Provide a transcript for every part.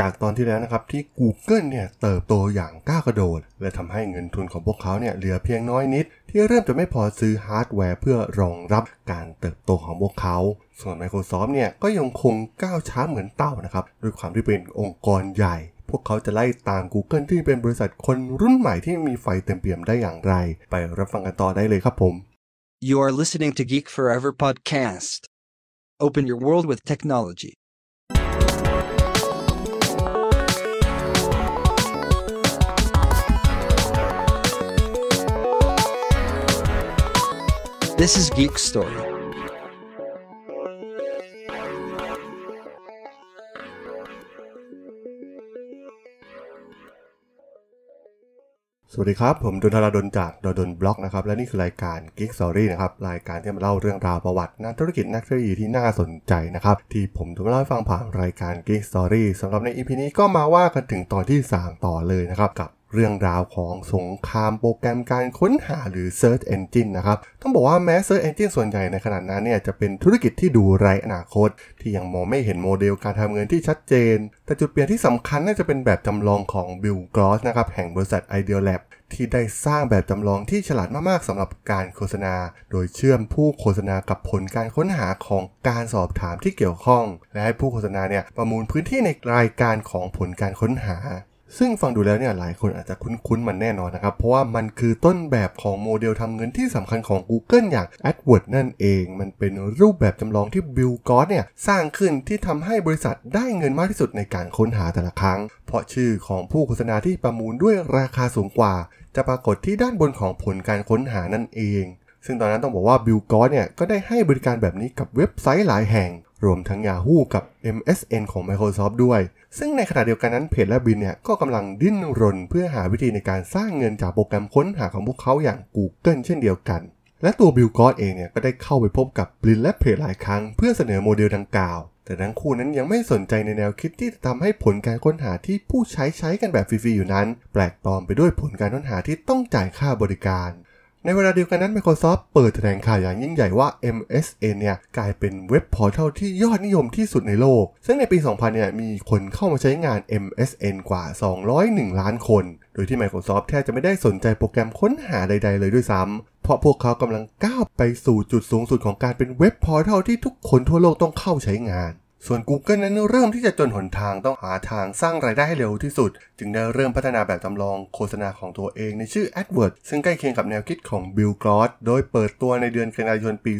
จากตอนที่แล้วนะครับที่ Google เนี่ยเติบโตอย่างก้าวกระโดด และทำให้เงินทุนของพวกเขาเนี่ยเหลือเพียงน้อยนิด ที่เริ่มจะไม่พอซื้อฮาร์ดแวร์เพื่อรองรับการเติบโตของพวกเขา ส่วน Microsoft เนี่ยก็ยังคงก้าวช้าเหมือนเต่านะครับด้วยความที่เป็นองค์กรใหญ่ พวกเขาจะไล่ตาม Google ที่เป็นบริษัทคนรุ่นใหม่ที่มีไฟเต็มเปี่ยมได้อย่างไร ไปรับฟังกันต่อได้เลยครับผม You are listening to Geek Forever podcast. Open your world with technology. This is Geek Story. สวัสดีครับ ผมดนทราดนจากดนบล็อกนะครับ และนี่คือรายการ Geek Story นะครับ รายการที่มาเล่าเรื่องราวประวัตินักธุรกิจนักเทคโนโลยีที่น่าสนใจนะครับ ที่ผมจะมาเล่าให้ฟังผ่านรายการ Geek Story สำหรับใน EP นี้ก็มาว่ากันถึงตอนที่ 3 ต่อเลยนะครับกับ เรื่องราวของสงครามโปรแกรมการค้นหาหรือ Search Engine นะครับ ต้องบอกว่าแม้ Search Engine ส่วนใหญ่ในขณะนั้นเนี่ยจะเป็นธุรกิจที่ดูไร้อนาคต ที่ยังมองไม่เห็นโมเดลการทำเงินที่ชัดเจน แต่จุดเปลี่ยนที่สำคัญน่าจะเป็นแบบจำลองของ Bill Gross นะครับแห่งบริษัท Ideal Lab ที่ได้สร้างแบบจำลองที่ฉลาดมากๆสำหรับการโฆษณา โดยเชื่อมผู้โฆษณากับผลการค้นหาของการสอบถามที่เกี่ยวข้อง และให้ผู้โฆษณาเนี่ยประมูลพื้นที่ในรายการของผลการค้นหา ซึ่งฟังดูแล้วเนี่ยหลายคนอาจจะคุ้นๆมันแน่นอนนะครับ เพราะว่ามันคือต้นแบบของโมเดลทำเงินที่สำคัญของ Google อย่าง AdWords นั่นเอง มันเป็นรูปแบบจำลองที่ Bill g o เนี่ยสร้างขึ้นที่ทำให้บริษัทได้เงินมากที่สุดในการค้นหาแต่ละครั้ง เพราะชื่อของผู้โฆษณาที่ประมูลด้วยราคาสูงกว่า จะปรากฏที่ด้านบนของผลการค้นหานั่นเอง ซึ่งตอนนั้นต้องบอกว่า Bill Gates เนี่ยก็ได้ให้บริการแบบนี้กับเว็บไซต์หลายแห่ง รวมทั้ง Yahoo กับ MSN ของ Microsoft ด้วย ซึ่งในขณะเดียวกันนั้นเพจและบรินเนี่ยก็กำลังดิ้นรน เพื่อหาวิธีในการสร้างเงินจากโปรแกรมค้นหาของพวกเขาอย่าง Google เช่นเดียวกัน และตัว Bill Gross เองเนี่ยก็ได้เข้าไปพบกับบรินและเพจหลายครั้งเพื่อเสนอโมเดลดังกล่าว แต่ทั้งคู่นั้นยังไม่สนใจในแนวคิดที่จะทำให้ผลการค้นหาที่ผู้ใช้ใช้กันแบบฟรีๆอยู่นั้น แปลกปลอมไปด้วยผลการค้นหาที่ต้องจ่ายค่าบริการ ในเวลาเดียวกันนั้น Microsoft เปิดแถลงข่าวอย่างยิ่งใหญ่ว่า MSN เนี่ยกลายเป็น web portal ที่ยอดนิยมที่สุดในโลก ซึ่งในปี 2000 เนี่ยมีคนเข้ามาใช้งาน MSN กว่า 201 ล้านคน โดยที่ Microsoft แทบจะไม่ได้สนใจโปรแกรมค้นหาใด ๆ เลยด้วยซ้ำ เพราะพวกเขากำลังก้าวไปสู่จุดสูงสุดของการเป็น web portal ที่ทุกคนทั่วโลกต้องเข้าใช้งาน ส่วน Google นั้นเริ่มที่จะจนหนทางต้องหาทางสร้างรายได้ให้เร็วที่สุด จึงได้เริ่มพัฒนาแบบจำลองโฆษณาของตัวเองในชื่อ AdWords ซึ่งใกล้เคียงกับแนวคิดของ Bill Gross โดยเปิดตัวในเดือนกันยายนปี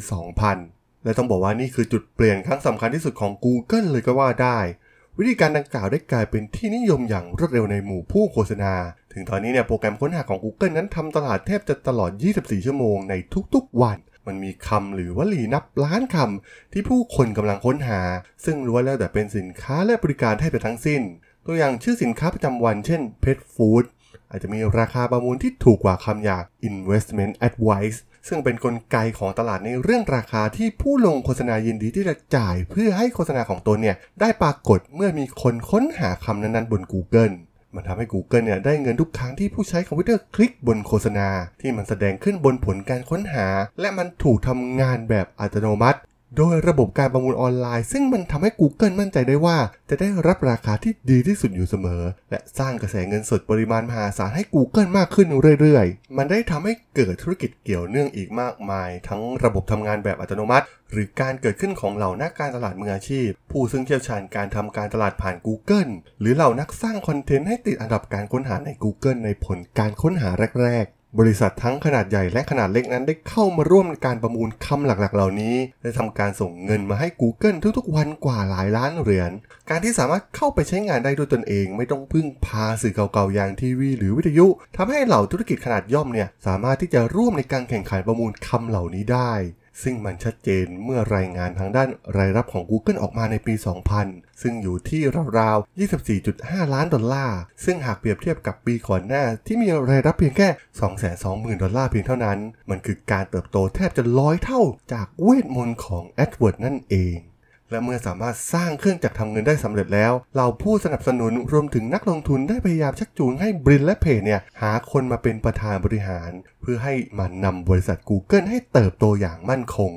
2000 และต้องบอกว่านี่คือจุดเปลี่ยนครั้งสำคัญที่สุดของ Google เลยก็ว่าได้ วิธีการดังกล่าวได้กลายเป็นที่นิยมอย่างรวดเร็วในหมู่ผู้โฆษณา ถึงตอนนี้เนี่ยโปรแกรมค้นหาของ Google นั้นทำตลาดแทบจะตลอด 24 ชั่วโมงในทุกๆวัน มันมีคำหรือวลีนับล้านคำที่ผู้คนกำลังค้นหา ซึ่งล้วนแล้วแต่เป็นสินค้าและบริการแทบจะทั้งสิ้น ตัวอย่างชื่อสินค้าประจำวันเช่น Pet Food อาจจะมีราคาประมูลที่ถูกกว่าคำอย่าง Investment Advice ซึ่งเป็นนกลไกของตลาดในเรื่องราคาที่ผู้ลงโฆษณายินดีที่จะจ่าย เพื่อให้โฆษณาของตนเนี่ยได้ปรากฏเมื่อมีคนค้นหาคำนั้นๆบน Google มันทำให้ Google เนี่ยได้เงินทุกครั้งที่ผู้ใช้คอมพิวเตอร์คลิกบนโฆษณา ที่มันแสดงขึ้นบนผลการค้นหา และมันถูกทำงานแบบอัตโนมัติ โดยระบบการประมูลออนไลน์ ซึ่งมันทำให้ Google มั่นใจได้ว่า จะได้รับราคาที่ดีที่สุดอยู่เสมอ และสร้างกระแสเงินสดปริมาณมหาศาลให้ Google มากขึ้นเรื่อยๆ มันได้ทำให้เกิดธุรกิจเกี่ยวเนื่องอีกมากมาย ทั้งระบบทำงานแบบอัตโนมัติ หรือการเกิดขึ้นของเหล่านักการตลาดมืออาชีพ ผู้ซึ่งเชี่ยวชาญการทำการตลาดผ่าน Google หรือเหล่านักสร้างคอนเทนต์ให้ติดอันดับการค้นหาใน Google ในผลการค้นหาแรกๆ บริษัททั้งขนาดใหญ่และขนาดเล็กนั้นได้เข้ามาร่วมในการประมูลคำหลักๆ เหล่านี้ และทำการส่งเงินมาให้ Google ทุกๆ วันกว่าหลายล้านเหรียญ การที่สามารถเข้าไปใช้งานได้ด้วยตนเอง ไม่ต้องพึ่งพาสื่อเก่าๆ อย่างทีวี หรือวิทยุทำให้เหล่าธุรกิจขนาดย่อมเนี่ยสามารถที่จะร่วมในการแข่งขันประมูลคำเหล่านี้ได้ ซึ่งมันชัดเจนเมื่อรายงานทางด้านรายรับของ Google ออกมาในปี 2000 ซึ่งอยู่ที่ราวๆ 24.5 ล้านดอลลาร์ ซึ่งหากเปรียบเทียบกับปีก่อนหน้า ที่มีรายรับเพียงแค่ 220,000 ดอลลาร์เพียงเท่านั้น มันคือการเติบโตแทบจะร้อยเท่าจากเวทมนต์ของ AdWords นั่นเอง และเมื่อสามารถสร้างเครื่องจักรทำเงินได้สำเร็จแล้วเราผู้สนับสนุนรวมถึงนักลงทุนได้พยายามชักจูงให้บรินและเพจเนี่ยหาคนมาเป็นประธานบริหาร เพื่อให้มันนำบริษัท Google ให้เติบโตอย่างมั่นคง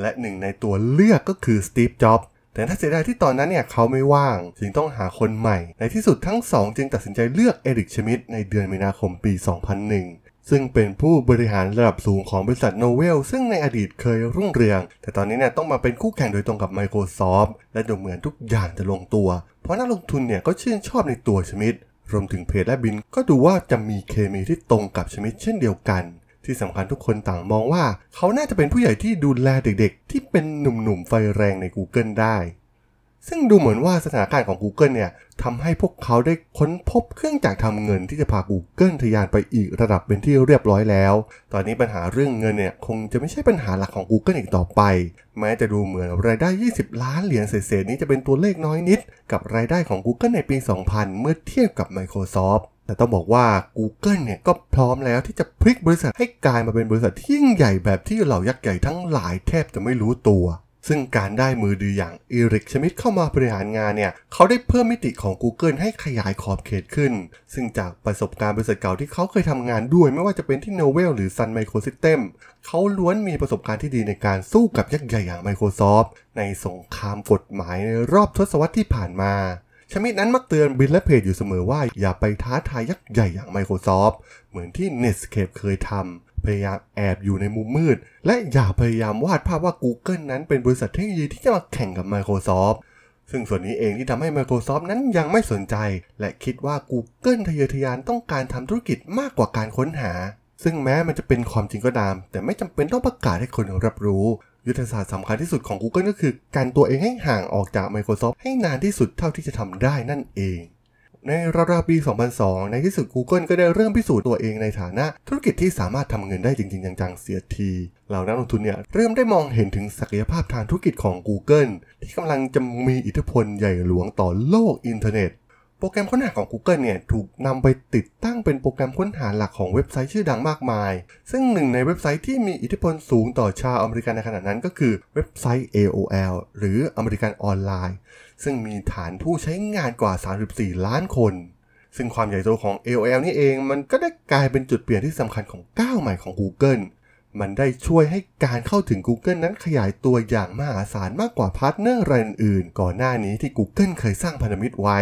และหนึ่งในตัวเลือกก็คือสตีฟ จ็อบส์แต่น่าเสียดายที่ตอนนั้นเนี่ยเขาไม่ว่าง จึงต้องหาคนใหม่ ในที่สุดทั้งสองจึงตัดสินใจเลือกเอริกชมิดในเดือนมีนาคมปี 2001 ซึ่งเป็นผู้บริหารระดับสูงของบริษัทโนเวลซึ่งในอดีตเคยรุ่งเรือง แต่ตอนนี้เนี่ยต้องมาเป็นคู่แข่งโดยตรงกับ Microsoft และดูเหมือนทุกอย่างจะลงตัว เพราะนักลงทุนเนี่ยก็ชื่นชอบในตัวชมิดรวมถึงเพจและบินก็ดูว่าจะมีเคมีที่ตรงกับชมิดเช่นเดียวกัน ที่สำคัญทุกคนต่างมองว่า เขาน่าจะเป็นผู้ใหญ่ที่ดูแลเด็กๆ ที่เป็นหนุ่มๆไฟแรงใน Google ได้ ซึ่งดูเหมือนว่าสถานการณ์ของ Google เนี่ยทำให้พวกเขาได้ค้นพบเครื่องจักรทำเงินที่จะพา Google ทะยานไปอีกระดับเป็นที่เรียบร้อยแล้ว ตอนนี้ปัญหาเรื่องเงินเนี่ยคงจะไม่ใช่ปัญหาหลักของ Google อีกต่อไป แม้จะดูเหมือนรายได้ 20 ล้านเหรียญเศษๆนี้จะเป็นตัวเลขน้อยนิด กับรายได้ของ Google ในปี 2000 เมื่อเทียบกับ Microsoft แต่ต้องบอกว่า Google เนี่ยก็พร้อมแล้วที่จะพลิกบริษัทให้กลายมาเป็นบริษัทที่ยิ่งใหญ่แบบที่เหล่ายักษ์ใหญ่ทั้งหลายแทบจะไม่รู้ตัว ซึ่งการได้มือดีอย่างอีริกชมิดเข้ามาบริหารงานเนี่ย เขาได้เพิ่มมิติของ Google ให้ขยายขอบเขตขึ้น ซึ่งจากประสบการณ์บริษัทเก่าที่เขาเคยทำงานด้วย ไม่ว่าจะเป็นที่ Novel หรือ Sun Microsystem เขาล้วนมีประสบการณ์ที่ดีในการสู้กับยักษ์ใหญ่อย่าง Microsoft ในสงครามกฎหมายในรอบทศวรรษที่ผ่านมาชมิดนั้นมักเตือนบิลและเพจอยู่เสมอว่าอย่าไปท้าทายยักษ์ใหญ่อย่าง Microsoft เหมือนที่ Netscape เคยทำ พยายามแอบอยู่ในมุมมืด และอย่าพยายามวาดภาพว่า Google นั้นเป็นบริษัทเทคโนโลยีที่จะมาแข่งกับ Microsoft ซึ่งส่วนนี้เองที่ทำให้ Microsoft นั้นยังไม่สนใจ และคิดว่า Google ทะเยอทะยานต้องการทำธุรกิจมากกว่าการค้นหา ซึ่งแม้มันจะเป็นความจริงก็ตาม แต่ไม่จำเป็นต้องประกาศให้คนรับรู้ ยุทธศาสตร์สำคัญที่สุดของ Google ก็คือ การตัวเองให้ห่างออกจาก Microsoft ให้นานที่สุดเท่าที่จะทำได้นั่นเอง ในราวๆปี 2002 ในที่สุด Google ก็ได้เริ่มพิสูจน์ตัวเองในฐานะธุรกิจที่สามารถทำเงินได้จริง ๆ จังๆ เสียทีเหล่านักลงทุนเนี่ยเริ่มได้มองเห็นถึงศักยภาพทางธุรกิจของ Google ที่กำลังจะมีอิทธิพลใหญ่หลวงต่อโลกอินเทอร์เน็ต โปรแกรมค้นหาของ Google เนี่ยถูกนำไปติดตั้งเป็นโปรแกรมค้นหาหลักของเว็บไซต์ชื่อดังมากมาย ซึ่งหนึ่งในเว็บไซต์ที่มีอิทธิพลสูงต่อชาวอเมริกันในขณะนั้นก็คือเว็บไซต์ AOL หรืออเมริกันออนไลน์ซึ่งมีฐานผู้ใช้งานกว่า 34 ล้านคน ซึ่งความใหญ่โตของ AOL นี่เองมันก็ได้กลายเป็นจุดเปลี่ยนที่สำคัญของก้าวใหม่ของ Google มันได้ช่วยให้การเข้าถึง Google นั้นขยายตัวอย่างมหาศาลมากกว่า partner รายอื่น ก่อนหน้านี้ที่ Google เคยสร้างพันธมิตรไว้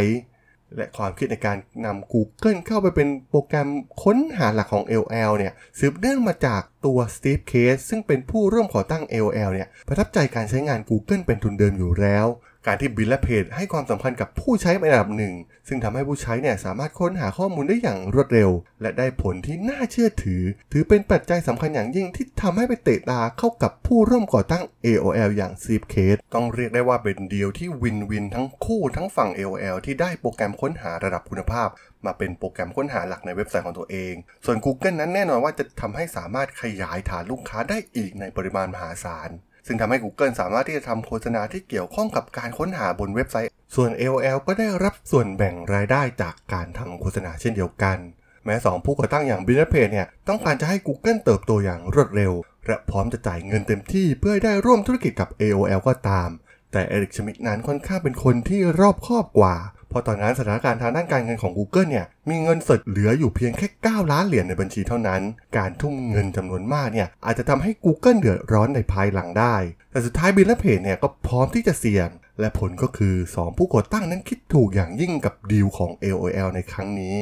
และความคิดในการนำ Google เข้าไปเป็นโปรแกรมค้นหาหลักของ LL เนี่ยสืบเนื่องมาจากตัว Steve Case ซึ่งเป็นผู้ร่วมก่อตั้ง LL เนี่ยประทับใจการใช้งาน Google เป็นทุนเดิมอยู่แล้ว การที่บิลและเพจให้ความสำคัญกับผู้ใช้เป็นอันดับหนึ่ง ซึ่งทำให้ผู้ใช้เนี่ยสามารถค้นหาข้อมูลได้อย่างรวดเร็ว และได้ผลที่น่าเชื่อถือ ถือเป็นปัจจัยสำคัญอย่างยิ่งที่ทำให้ไปเตะตาเข้ากับผู้ร่วมก่อตั้ง AOL อย่าง Steve Case ต้องเรียกได้ว่าเป็นเดีลที่วินวินทั้งคู่ทั้งฝั่ง AOL ที่ได้โปรแกรมค้นหาระดับคุณภาพ มาเป็นโปรแกรมค้นหาหลักในเว็บไซต์ของตัวเอง ส่วน Google นั้นแน่นอนว่าจะทำให้สามารถขยายฐานลูกค้าได้อีกในปริมาณมหาศาล ซึ่งทำให้ Google สามารถที่จะทำโฆษณาที่เกี่ยวข้องกับการค้นหาบนเว็บไซต์ ส่วน AOL ก็ได้รับส่วนแบ่งรายได้จากการทำโฆษณาเช่นเดียวกัน แม้ 2 ผู้ก่อตั้งอย่าง Bill และ Page เนี่ยต้องการจะให้ Google เติบโตอย่างรวดเร็ว และพร้อมจะจ่ายเงินเต็มที่เพื่อได้ร่วมธุรกิจกับ AOL ก็ตาม แต่เอริกชมิดนั้นค่อนข้างเป็นคนที่รอบคอบกว่า พอตอนนั้นสถานการณ์ทางด้านการเงินของ Google เนี่ยมีเงินสดเหลืออยู่เพียงแค่ 9 ล้านเหรียญในบัญชีเท่านั้น การทุ่มเงินจำนวนมากเนี่ยอาจจะทำให้ Google เดือดร้อนในภายหลังได้ แต่สุดท้ายบิลและเพจเนี่ยก็พร้อมที่จะเสี่ยง และผลก็คือ 2 ผู้ก่อตั้งนั้นคิดถูกอย่างยิ่งกับดีลของ AOL ในครั้งนี้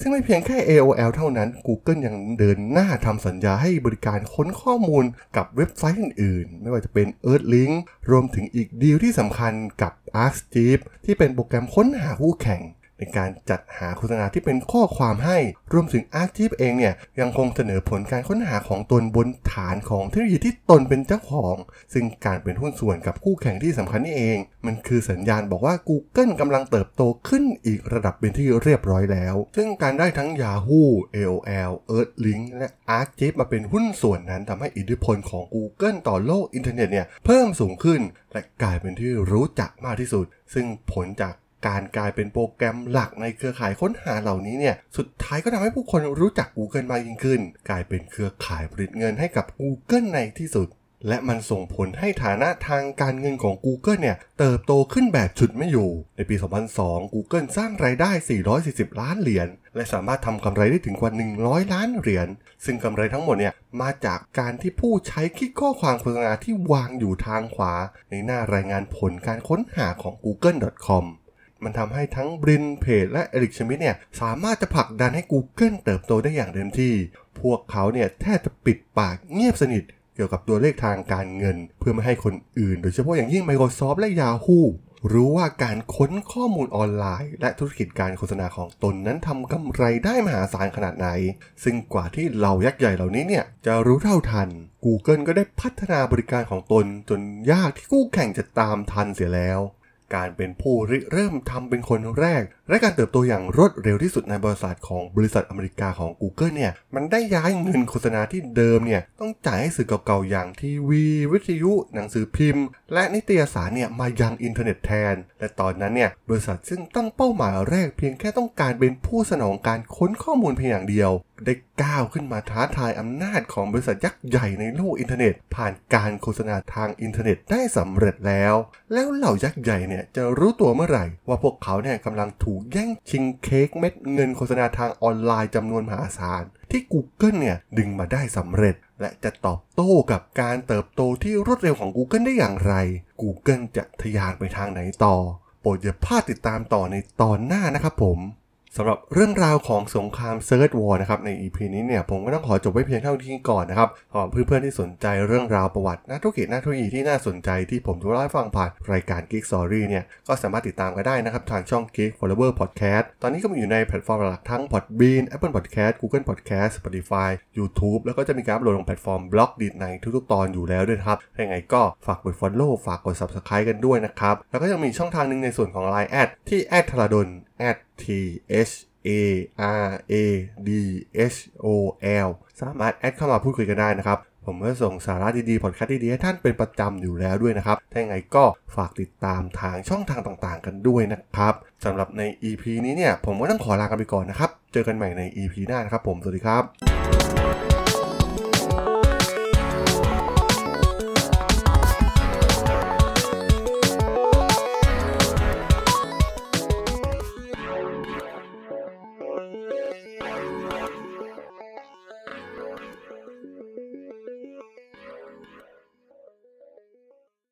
ซึ่งไม่เพียงแค่ AOL เท่านั้น Google ยังเดินหน้าทำสัญญาให้บริการค้นข้อมูลกับเว็บไซต์อื่นๆ ไม่ว่าจะเป็น Earthlink รวมถึงอีกดีลที่สำคัญกับ Ask Jeeves ที่เป็นโปรแกรมค้นหาคู่แข่ง ในการจัดหาโฆษณาที่เป็นข้อความให้ รวมถึง Ask Jeeves เองเนี่ยยังคงเสนอผลการค้นหาของตนบนฐานของเทคโนโลยีที่ตนเป็นเจ้าของ ซึ่งการเป็นหุ้นส่วนกับคู่แข่งที่สำคัญนี่เอง มันคือสัญญาณบอกว่า Google กำลังเติบโตขึ้นอีกระดับเป็นที่เรียบร้อยแล้ว ซึ่งการได้ทั้ง Yahoo AOL Earthlink และ Ask Jeeves มาเป็นหุ้นส่วนนั้นทำให้อิทธิพลของ Google ต่อโลกอินเทอร์เน็ตเนี่ยเพิ่มสูงขึ้น และกลายเป็นที่รู้จักมากที่สุด ซึ่งผลจาก การกลายเป็นโปรแกรมหลักในเครือข่ายค้นหาเหล่านี้เนี่ย สุดท้ายก็ทำให้ผู้คนรู้จัก Google มากยิ่งขึ้น กลายเป็นเครือข่ายผลิตเงินให้กับ Google ในที่สุด และมันส่งผลให้ฐานะทางการเงินของ Google เนี่ย เติบโตขึ้นแบบฉุดไม่อยู่ ในปี 2002 Google สร้างรายได้ 440 ล้านเหรียญและสามารถทำกำไรได้ถึงกว่า 100 ล้านเหรียญ ซึ่งกำไรทั้งหมดเนี่ยมาจากการที่ผู้ใช้คลิกข้อความโฆษณาที่วางอยู่ทางขวา ในหน้ารายงานผลการค้นหาของ google.com มันทำให้ทั้งบรินเพจและเอริกชมิดเนี่ยสามารถจะผลักดันให้ Google เติบโตได้อย่างเต็มที่ พวกเขาเนี่ยแทบจะปิดปากเงียบสนิทเกี่ยวกับตัวเลขทางการเงิน เพื่อไม่ให้คนอื่น โดยเฉพาะอย่างยิ่ง Microsoft และ Yahoo รู้ว่าการค้นข้อมูลออนไลน์ และธุรกิจการโฆษณาของตนนั้นทำกำไรได้มหาศาลขนาดไหน ซึ่งกว่าที่เหล่ายักษ์ใหญ่เหล่านี้เนี่ยจะรู้เท่าทัน Google ก็ได้พัฒนาบริการของตนจนยากที่คู่แข่งจะตามทันเสียแล้ว การเป็นผู้ริเริ่มทำเป็นคนแรกและการเติบโตอย่างรวดเร็วที่สุดในบริษัทของบริษัทอเมริกาของ Google เนี่ย มันได้ย้ายเงินโฆษณาที่เดิมเนี่ย ต้องจ่ายให้สื่อเก่าๆ อย่างทีวี วิทยุ หนังสือพิมพ์ และนิตยสารเนี่ย มายังอินเทอร์เน็ตแทน และตอนนั้นเนี่ย บริษัทซึ่งตั้งเป้าหมายแรกเพียงแค่ต้องการเป็นผู้สนองการค้นข้อมูลเพียงอย่างเดียว ได้ก้าวขึ้นมาท้าทายอำนาจของบริษัทยักษ์ใหญ่ในโลกอินเทอร์เน็ต ผ่านการโฆษณาทางอินเทอร์เน็ตได้สำเร็จแล้ว แล้วเหล่ายักษ์ใหญ่เนี่ยจะรู้ตัวเมื่อไหร่ ว่าพวกเขาเนี่ยกำลังถูกแย่งชิงเค้กเม็ดเงินโฆษณาทางออนไลน์จำนวนมหาศาล ที่ Google เนี่ย ดึงมาได้สำเร็จ และจะตอบโต้กับการเติบโตที่รวดเร็วของ Google ได้อย่างไร Google จะทะยานไปทางไหนต่อ โปรดอย่าพลาดติดตามต่อในตอนหน้านะครับผม สำหรับเรื่องราวของสงคราม Search War นะครับใน EP นี้เนี่ยผมก็ต้องขอจบไว้เพียงเท่านี้ก่อนนะครับสำหรับเพื่อนๆที่สนใจเรื่องราวประวัตินักธุรกิจนักธุรกิจที่น่าสนใจที่ผมจะเล่าให้ฟังผ่านรายการ Geek Story เนี่ยก็สามารถติดตามกันได้นะครับทางช่อง Geek Forever Podcast ตอนนี้ก็มีอยู่ในแพลตฟอร์มหลักทั้ง Podbean Apple Podcast Google Podcast Spotify YouTube แล้วก็จะมีการอัปโหลดลงแพลตฟอร์ม Blockdit ในทุกๆ ตอนอยู่แล้วด้วยครับอย่างไรก็ฝากกด Follow ฝากกด Subscribe กันด้วยนะครับแล้วก็ยังมีช่องทางหนึ่งในส่วนของ Line ที่ ทราดน t h A R A D H O L สามารถแอดเข้ามาพูดคุยกันได้นะครับ ผมก็ส่งสาระดีๆพอดแคสต์ดีๆ ให้ท่านเป็นประจำอยู่แล้วด้วยนะครับ ถ้าอย่างไรก็ฝากติดตามทางช่องทางต่างๆ กันด้วยนะครับสำหรับใน EP นี้เนี่ย ผมก็ต้องขอลากันไปก่อนนะครับ เจอกันใหม่ใน EP หน้านะครับผม สวัสดีครับ